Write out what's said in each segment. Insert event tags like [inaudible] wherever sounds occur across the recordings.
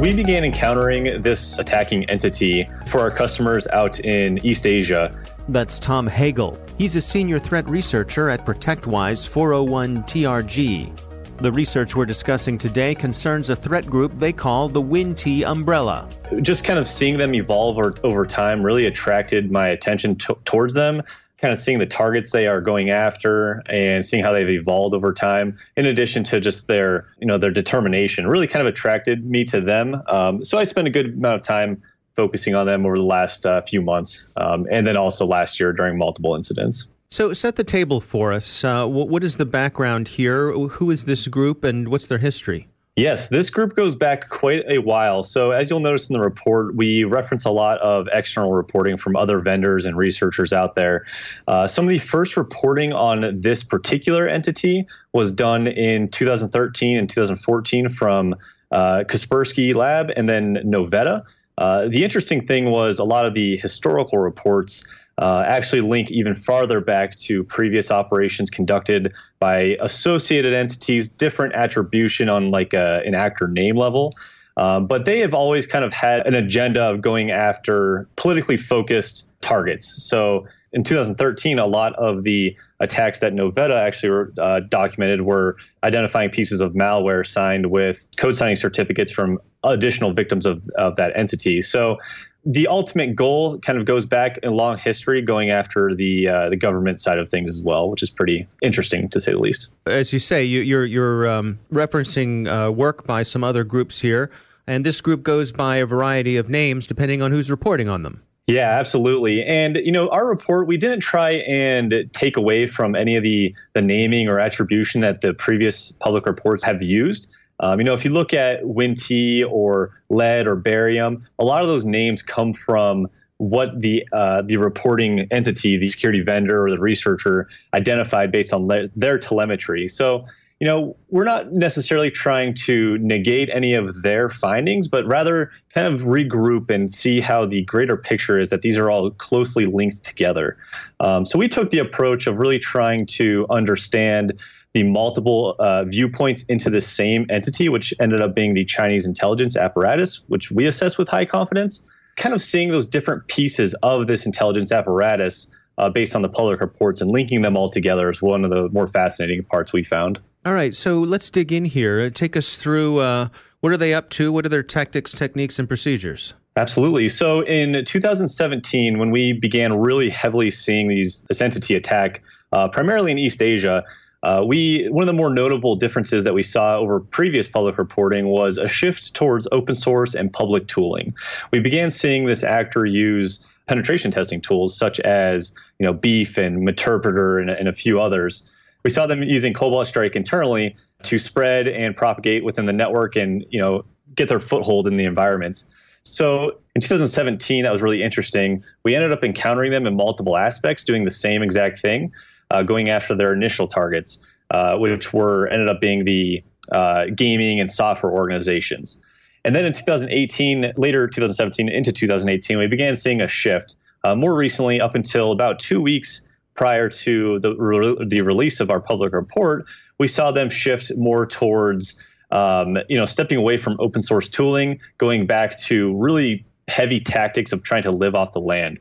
We began encountering this attacking entity for our customers out in East Asia that's Tom Hegel. He's a senior threat researcher at ProtectWise 401 TRG. The research we're discussing today concerns a threat group they call the Winnti umbrella. Just kind of seeing them evolve over, over time really attracted my attention towards them. Kind of seeing the targets they are going after and seeing how they've evolved over time, in addition to just their, you know, their determination, really kind of attracted me to them. Um, so I spent a good amount of time focusing on them over the last uh, few months, um, and then also last year during multiple incidents. So, set the table for us. Uh, what, what is the background here? Who is this group, and what's their history? Yes, this group goes back quite a while. So, as you'll notice in the report, we reference a lot of external reporting from other vendors and researchers out there. Uh, some of the first reporting on this particular entity was done in 2013 and 2014 from uh, Kaspersky Lab and then Novetta. Uh, the interesting thing was a lot of the historical reports uh, actually link even farther back to previous operations conducted by associated entities, different attribution on like a, an actor name level. Um, but they have always kind of had an agenda of going after politically focused targets. So in 2013, a lot of the attacks that Novetta actually were, uh, documented were identifying pieces of malware signed with code signing certificates from additional victims of, of that entity. So the ultimate goal kind of goes back a long history going after the uh, the government side of things as well, which is pretty interesting to say the least. As you say, you, are you're, you're um, referencing uh, work by some other groups here, and this group goes by a variety of names depending on who's reporting on them. Yeah, absolutely. And you know, our report we didn't try and take away from any of the the naming or attribution that the previous public reports have used. Um, you know, if you look at Winnti or lead or barium, a lot of those names come from what the uh, the reporting entity, the security vendor or the researcher identified based on le- their telemetry. So you know, we're not necessarily trying to negate any of their findings, but rather kind of regroup and see how the greater picture is that these are all closely linked together. Um, so we took the approach of really trying to understand the multiple uh, viewpoints into the same entity, which ended up being the Chinese intelligence apparatus, which we assess with high confidence kind of seeing those different pieces of this intelligence apparatus uh, based on the public reports and linking them all together is one of the more fascinating parts we found. All right, so let's dig in here. Take us through uh, what are they up to? What are their tactics, techniques, and procedures? Absolutely. So in 2017, when we began really heavily seeing these this entity attack, uh, primarily in East Asia, uh, we one of the more notable differences that we saw over previous public reporting was a shift towards open source and public tooling. We began seeing this actor use penetration testing tools such as you know BeEF and Meterpreter and, and a few others. We saw them using Cobalt Strike internally to spread and propagate within the network and you know get their foothold in the environment. So in 2017, that was really interesting. We ended up encountering them in multiple aspects, doing the same exact thing, uh, going after their initial targets, uh, which were ended up being the uh, gaming and software organizations. And then in 2018, later 2017 into 2018, we began seeing a shift. Uh, more recently, up until about two weeks prior to the, re- the release of our public report, we saw them shift more towards um, you know, stepping away from open source tooling, going back to really heavy tactics of trying to live off the land.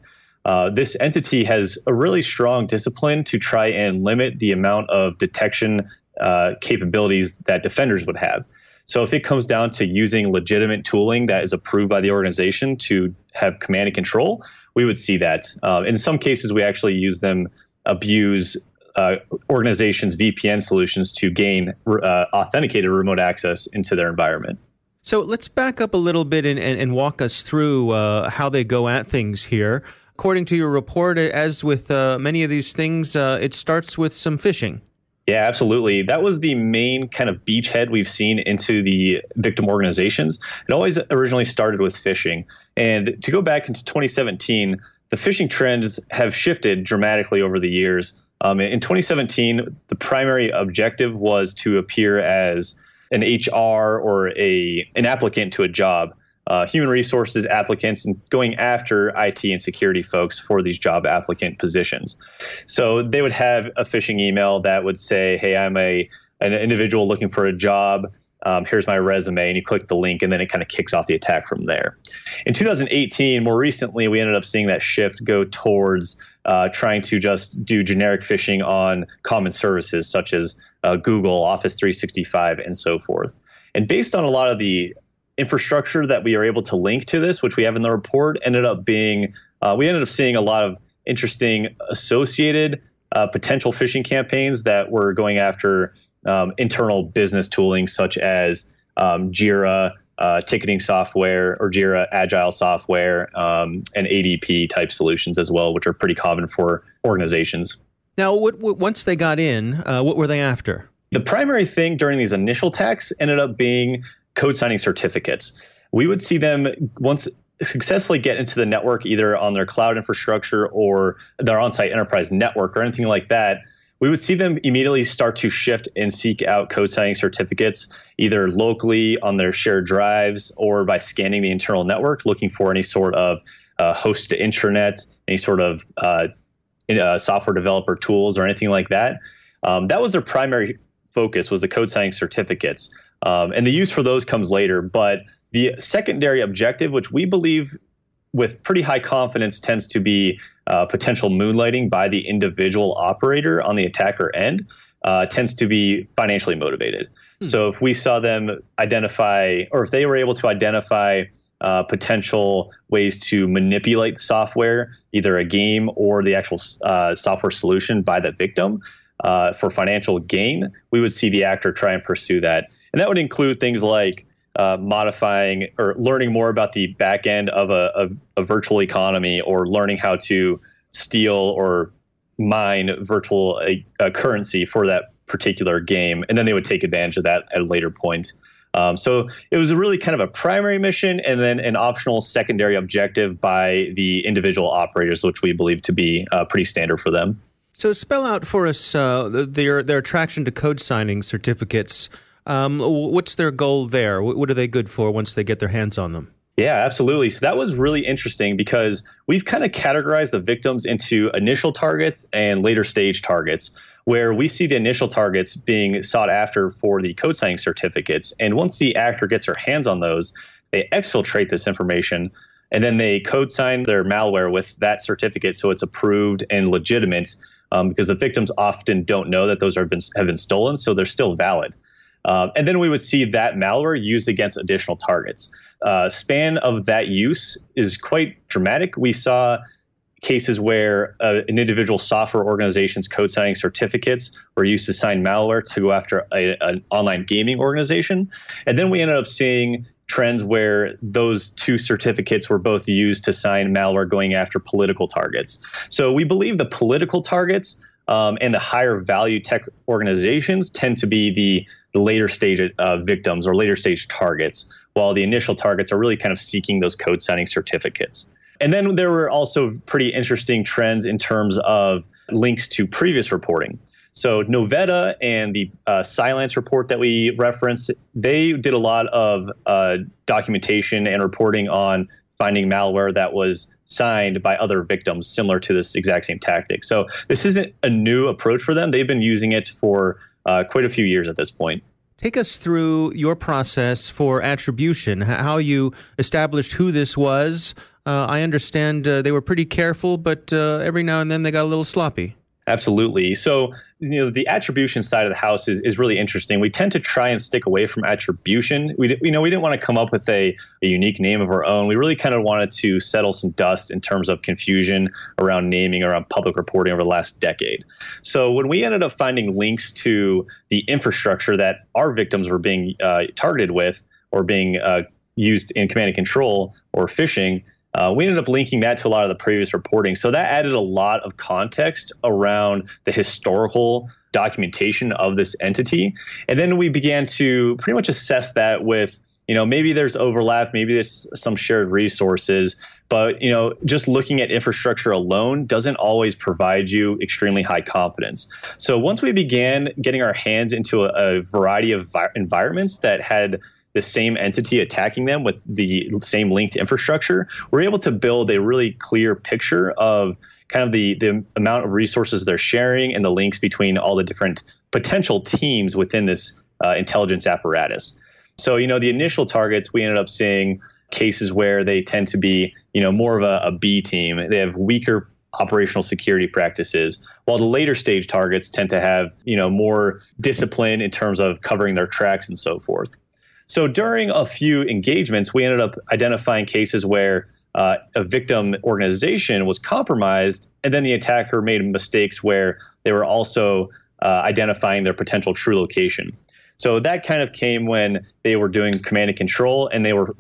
Uh, this entity has a really strong discipline to try and limit the amount of detection uh, capabilities that defenders would have. So if it comes down to using legitimate tooling that is approved by the organization to have command and control, we would see that. Uh, in some cases, we actually use them abuse uh, organizations' VPN solutions to gain uh, authenticated remote access into their environment. So let's back up a little bit and, and, and walk us through uh, how they go at things here. According to your report, as with uh, many of these things, uh, it starts with some phishing. Yeah, absolutely. That was the main kind of beachhead we've seen into the victim organizations. It always originally started with phishing. And to go back into 2017, the phishing trends have shifted dramatically over the years. Um, in 2017, the primary objective was to appear as an HR or a an applicant to a job, uh, human resources applicants, and going after IT and security folks for these job applicant positions. So they would have a phishing email that would say, "Hey, I'm a an individual looking for a job." Um, here's my resume, and you click the link, and then it kind of kicks off the attack from there. In 2018, more recently, we ended up seeing that shift go towards uh, trying to just do generic phishing on common services such as uh, Google, Office 365, and so forth. And based on a lot of the infrastructure that we are able to link to this, which we have in the report, ended up being uh, we ended up seeing a lot of interesting associated uh, potential phishing campaigns that were going after um, internal business tooling such as um, Jira, uh, ticketing software or Jira Agile software um, and ADP type solutions as well, which are pretty common for organizations. Now, what, what, once they got in, uh, what were they after? The primary thing during these initial attacks ended up being code signing certificates. We would see them once successfully get into the network, either on their cloud infrastructure or their on site enterprise network or anything like that. We would see them immediately start to shift and seek out code signing certificates either locally on their shared drives or by scanning the internal network looking for any sort of uh, hosted intranet any sort of uh, uh, software developer tools or anything like that. Um, that was their primary focus was the code signing certificates um, and the use for those comes later but the secondary objective which we believe with pretty high confidence tends to be uh, potential moonlighting by the individual operator on the attacker end uh, tends to be financially motivated. Hmm. So if we saw them identify, or if they were able to identify uh, potential ways to manipulate the software, either a game or the actual uh, software solution by the victim uh, for financial gain, we would see the actor try and pursue that. And that would include things like uh, modifying or learning more about the back end of a, a, virtual economy or learning how to steal or mine virtual a, a, currency for that particular game. And then they would take advantage of that at a later point. Um, so it was really kind of a primary mission and then an optional secondary objective by the individual operators, which we believe to be uh, pretty standard for them. So spell out for us uh, their their attraction to code signing certificates. Um, what's their goal there? What are they good for once they get their hands on them? Yeah, absolutely. So that was really interesting because we've kind of categorized the victims into initial targets and later stage targets, where we see the initial targets being sought after for the code signing certificates. And once the actor gets her hands on those, they exfiltrate this information and then they code sign their malware with that certificate so it's approved and legitimate um, because the victims often don't know that those been have been stolen, so they're still valid. Uh, and then we would see that malware used against additional targets. Uh, span of that use is quite dramatic. We saw cases where uh, an individual software organization's code signing certificates were used to sign malware to go after a, an online gaming organization. And then we ended up seeing trends where those two certificates were both used to sign malware going after political targets. So we believe the political targets um, and the higher value tech organizations tend to be the, the later stage uh, victims or later stage targets, while the initial targets are really kind of seeking those code signing certificates. And then there were also pretty interesting trends in terms of links to previous reporting. So Novetta and the uh, Cylance report that we referenced, they did a lot of uh, documentation and reporting on finding malware that was signed by other victims similar to this exact same tactic. So this isn't a new approach for them. They've been using it for uh, quite a few years at this point. Take us through your process for attribution, how you established who this was. Uh, I understand uh, they were pretty careful, but uh, every now and then they got a little sloppy. Absolutely. So, you know, the attribution side of the house is, is really interesting. We tend to try and stick away from attribution. We, you know, we didn't want to come up with a, a unique name of our own. We really kind of wanted to settle some dust in terms of confusion around naming, around public reporting over the last decade. So, when we ended up finding links to the infrastructure that our victims were being uh, targeted with or being uh, used in command and control or phishing, uh, we ended up linking that to a lot of the previous reporting. So that added a lot of context around the historical documentation of this entity. And then we began to pretty much assess that with, you know, maybe there's overlap, maybe there's some shared resources, but, you know, just looking at infrastructure alone doesn't always provide you extremely high confidence. So once we began getting our hands into a, a variety of vi- environments that had the same entity attacking them with the same linked infrastructure, we're able to build a really clear picture of kind of the, the amount of resources they're sharing and the links between all the different potential teams within this uh, intelligence apparatus. So, you know, the initial targets, we ended up seeing cases where they tend to be, you know, more of a, a B team. They have weaker operational security practices, while the later stage targets tend to have, you know, more discipline in terms of covering their tracks and so forth. So during a few engagements, we ended up identifying cases where uh, a victim organization was compromised, and then the attacker made mistakes where they were also uh, identifying their potential true location. So that kind of came when they were doing command and control, and they were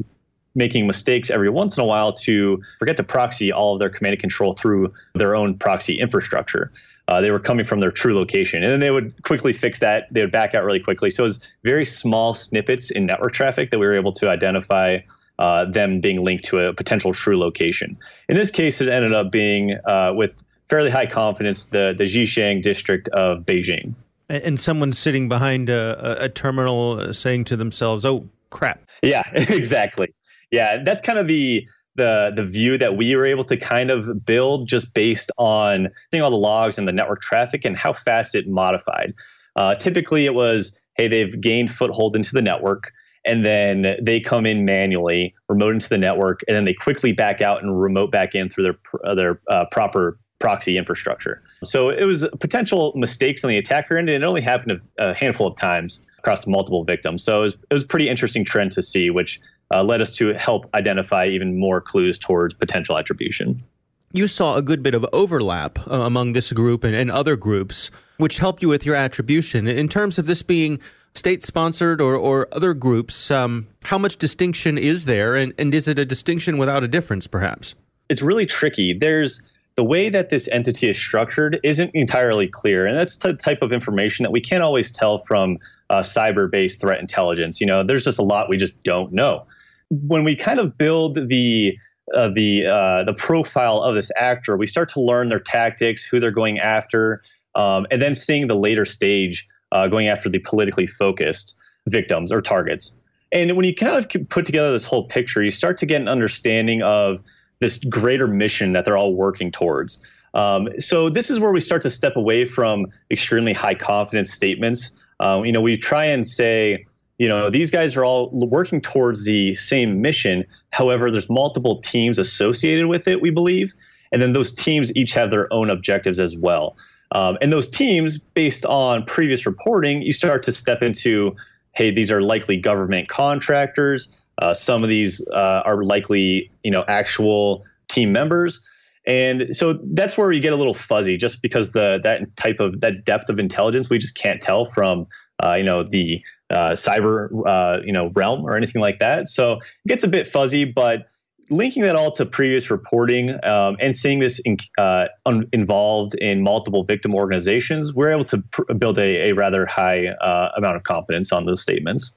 making mistakes every once in a while to forget to proxy all of their command and control through their own proxy infrastructure uh, they were coming from their true location. And then they would quickly fix that. They would back out really quickly. So it was very small snippets in network traffic that we were able to identify uh, them being linked to a potential true location. In this case, it ended up being uh, with fairly high confidence the, the Xishan district of Beijing. And someone sitting behind a, a terminal uh, saying to themselves, oh, crap. Yeah, [laughs] exactly. Yeah, that's kind of the the the view that we were able to kind of build just based on seeing all the logs and the network traffic and how fast it modified. Uh, typically, it was hey they've gained foothold into the network and then they come in manually, remote into the network, and then they quickly back out and remote back in through their their uh, proper proxy infrastructure. So it was potential mistakes on the attacker end, and it only happened a, a handful of times across multiple victims. So it was, it was a pretty interesting trend to see, which uh, led us to help identify even more clues towards potential attribution. You saw a good bit of overlap uh, among this group and, and other groups, which helped you with your attribution. In terms of this being state sponsored or, or other groups, um, how much distinction is there? And, and is it a distinction without a difference, perhaps? It's really tricky. There's the way that this entity is structured isn't entirely clear. And that's the type of information that we can't always tell from uh, cyber based threat intelligence. You know, there's just a lot we just don't know when we kind of build the uh, the uh, the profile of this actor, we start to learn their tactics, who they're going after, um, and then seeing the later stage uh, going after the politically focused victims or targets. And when you kind of put together this whole picture, you start to get an understanding of this greater mission that they're all working towards. Um, so this is where we start to step away from extremely high confidence statements. Uh, you know, we try and say you know, these guys are all working towards the same mission. However, there's multiple teams associated with it, we believe. And then those teams each have their own objectives as well. Um, and those teams, based on previous reporting, you start to step into hey, these are likely government contractors. Uh, some of these uh, are likely, you know, actual team members. And so that's where you get a little fuzzy, just because the that type of that depth of intelligence we just can't tell from uh, you know the uh, cyber uh, you know realm or anything like that. So it gets a bit fuzzy, but linking that all to previous reporting um, and seeing this in, uh, un- involved in multiple victim organizations, we're able to pr- build a, a, rather high uh, amount of confidence on those statements.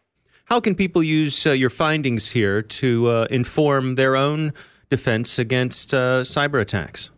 How can people use uh, your findings here to inform their own defense against cyber attacks?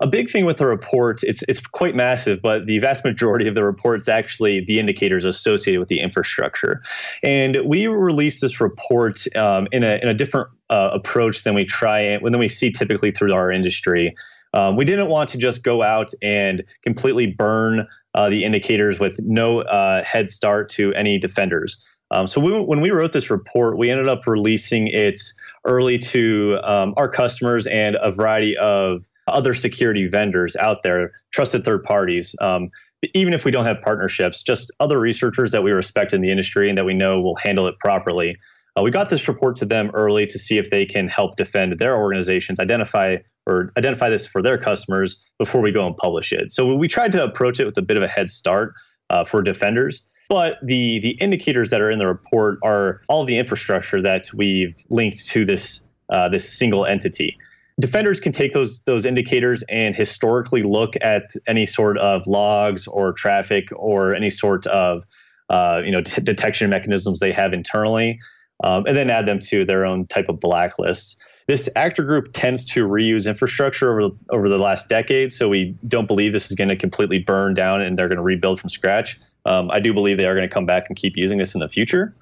A big thing with the report it's it's quite massive but the vast majority of the report is actually the indicators associated with the infrastructure. And we released this report um, in, a, in a different uh, approach than we try and when we see typically through our industry. Um, we didn't want to just go out and completely burn uh, the indicators with no uh, head start to any defenders. Um, so we, when we wrote this report, we ended up releasing it early to um, our customers and a variety of other security vendors out there, trusted third parties. Um, even if we don't have partnerships, just other researchers that we respect in the industry and that we know will handle it properly. Uh, we got this report to them early to see if they can help defend their organizations, identify or identify this for their customers before we go and publish it. So we tried to approach it with a bit of a head start uh, for defenders. But the the indicators that are in the report are all the infrastructure that we've linked to this uh, this single entity defenders can take those those indicators and historically look at any sort of logs or traffic or any sort of uh, you know t- detection mechanisms they have internally, um, and then add them to their own type of blacklist. This actor group tends to reuse infrastructure over over the last decade, so we don't believe this is going to completely burn down and they're going to rebuild from scratch. Um, I do believe they are going to come back and keep using this in the future.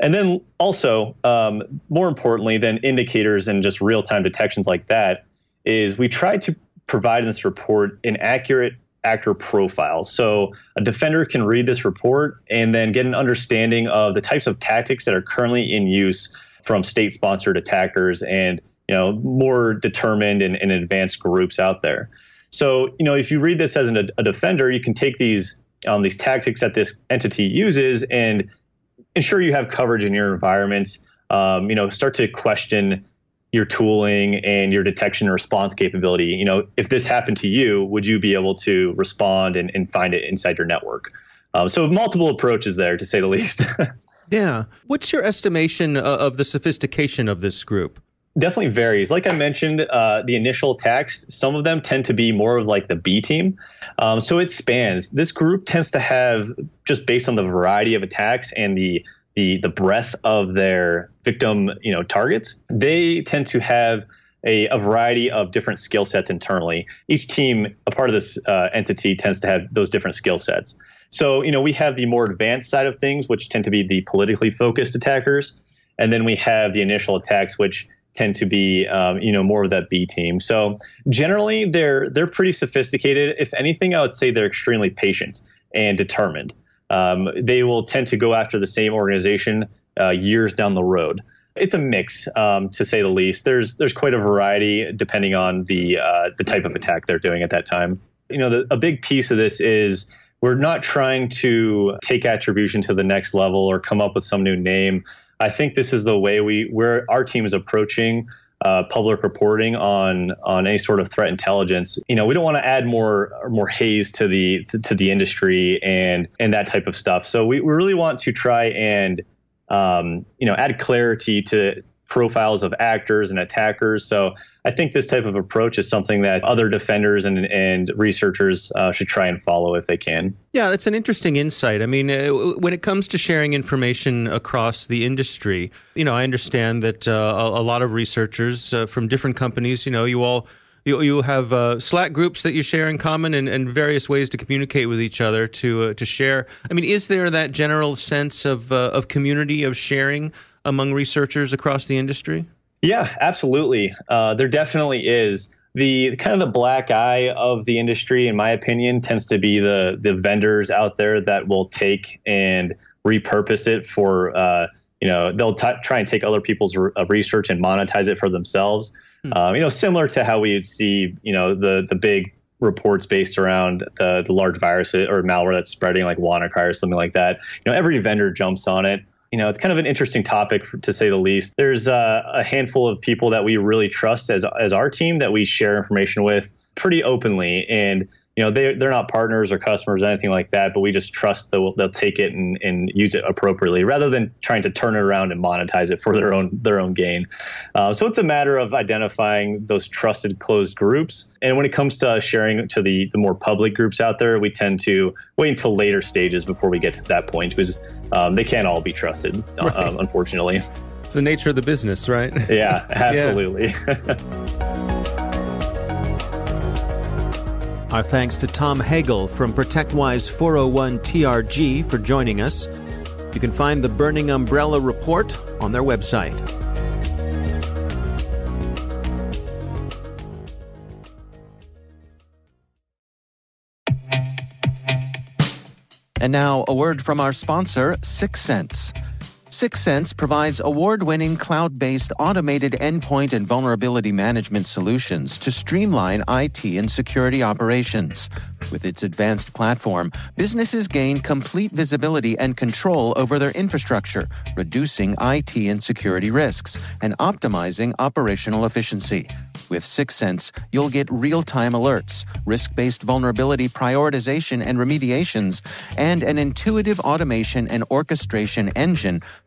And then also, um, more importantly than indicators and just real time detections like that, is we try to provide in this report an accurate actor profile. So a defender can read this report and then get an understanding of the types of tactics that are currently in use from state sponsored attackers and you know more determined and, and advanced groups out there. So you know if you read this as an, a defender, you can take these um, these tactics that this entity uses and ensure you have coverage in your environments. Um, you know, start to question your tooling and your detection and response capability. You know, if this happened to you, would you be able to respond and, and find it inside your network? Um, so multiple approaches there, to say the least. [laughs] yeah. What's your estimation of the sophistication of this group? Definitely varies. Like I mentioned, uh, the initial attacks, some of them tend to be more of like the B team. Um, so it spans. This group tends to have, just based on the variety of attacks and the the the breadth of their victim, you know, targets, they tend to have a, a variety of different skill sets internally. Each team, a part of this uh, entity, tends to have those different skill sets. So, you know, we have the more advanced side of things, which tend to be the politically focused attackers, and then we have the initial attacks, which tend to be um, you know more of that B team. So generally they're they're pretty sophisticated. If anything, I would say they're extremely patient and determined. Um, they will tend to go after the same organization uh, years down the road. It's a mix, um, to say the least. There's there's quite a variety depending on the uh, the type of attack they're doing at that time. You know, the, a big piece of this is we're not trying to take attribution to the next level or come up with some new name. I think this is the way we where our team is approaching uh, public reporting on on any sort of threat intelligence. You know, we don't want to add more more haze to the to the industry and and that type of stuff. So we, we really want to try and um, you know add clarity to profiles of actors and attackers. So I think this type of approach is something that other defenders and, and researchers uh, should try and follow if they can. Yeah, that's an interesting insight. I mean, uh, when it comes to sharing information across the industry, you know, I understand that uh, a, a, lot of researchers uh, from different companies, you know, you all you, you have uh, Slack groups that you share in common and, and various ways to communicate with each other to uh, to share. I mean, is there that general sense of of community of sharing among researchers across the industry? Yeah, absolutely. Uh, there definitely is. The kind of the black eye of the industry, in my opinion, tends to be the the vendors out there that will take and repurpose it for uh, you know they'll t- try and take other people's re- uh, research and monetize it for themselves. Hmm. Um, you know, similar to how we would see you know the the big reports based around the the large virus or malware that's spreading like WannaCry or something like that. You know, every vendor jumps on it. You know, it's kind of an interesting topic to say the least. There's uh, a handful of people that we really trust as as our team that we share information with pretty openly and you know they they're not partners or customers or anything like that, but we just trust they'll they'll take it and, and use it appropriately rather than trying to turn it around and monetize it for their own their own gain. Uh, so it's a matter of identifying those trusted closed groups. And when it comes to sharing to the the more public groups out there, we tend to wait until later stages before we get to that point because um, they can't all be trusted, right. um, unfortunately. It's the nature of the business, right? Yeah, [laughs] absolutely. [laughs] Our thanks to Tom Hegel from ProtectWise 401 TRG for joining us. You can find the Burning Umbrella Report on their website. And now, a word from our sponsor, Syxsense. Syxsense provides award winning cloud based automated endpoint and vulnerability management solutions to streamline IT and security operations. With its advanced platform, businesses gain complete visibility and control over their infrastructure, reducing IT and security risks, and optimizing operational efficiency. With Syxsense, you'll get real time alerts, risk based vulnerability prioritization and remediations, and an intuitive automation and orchestration engine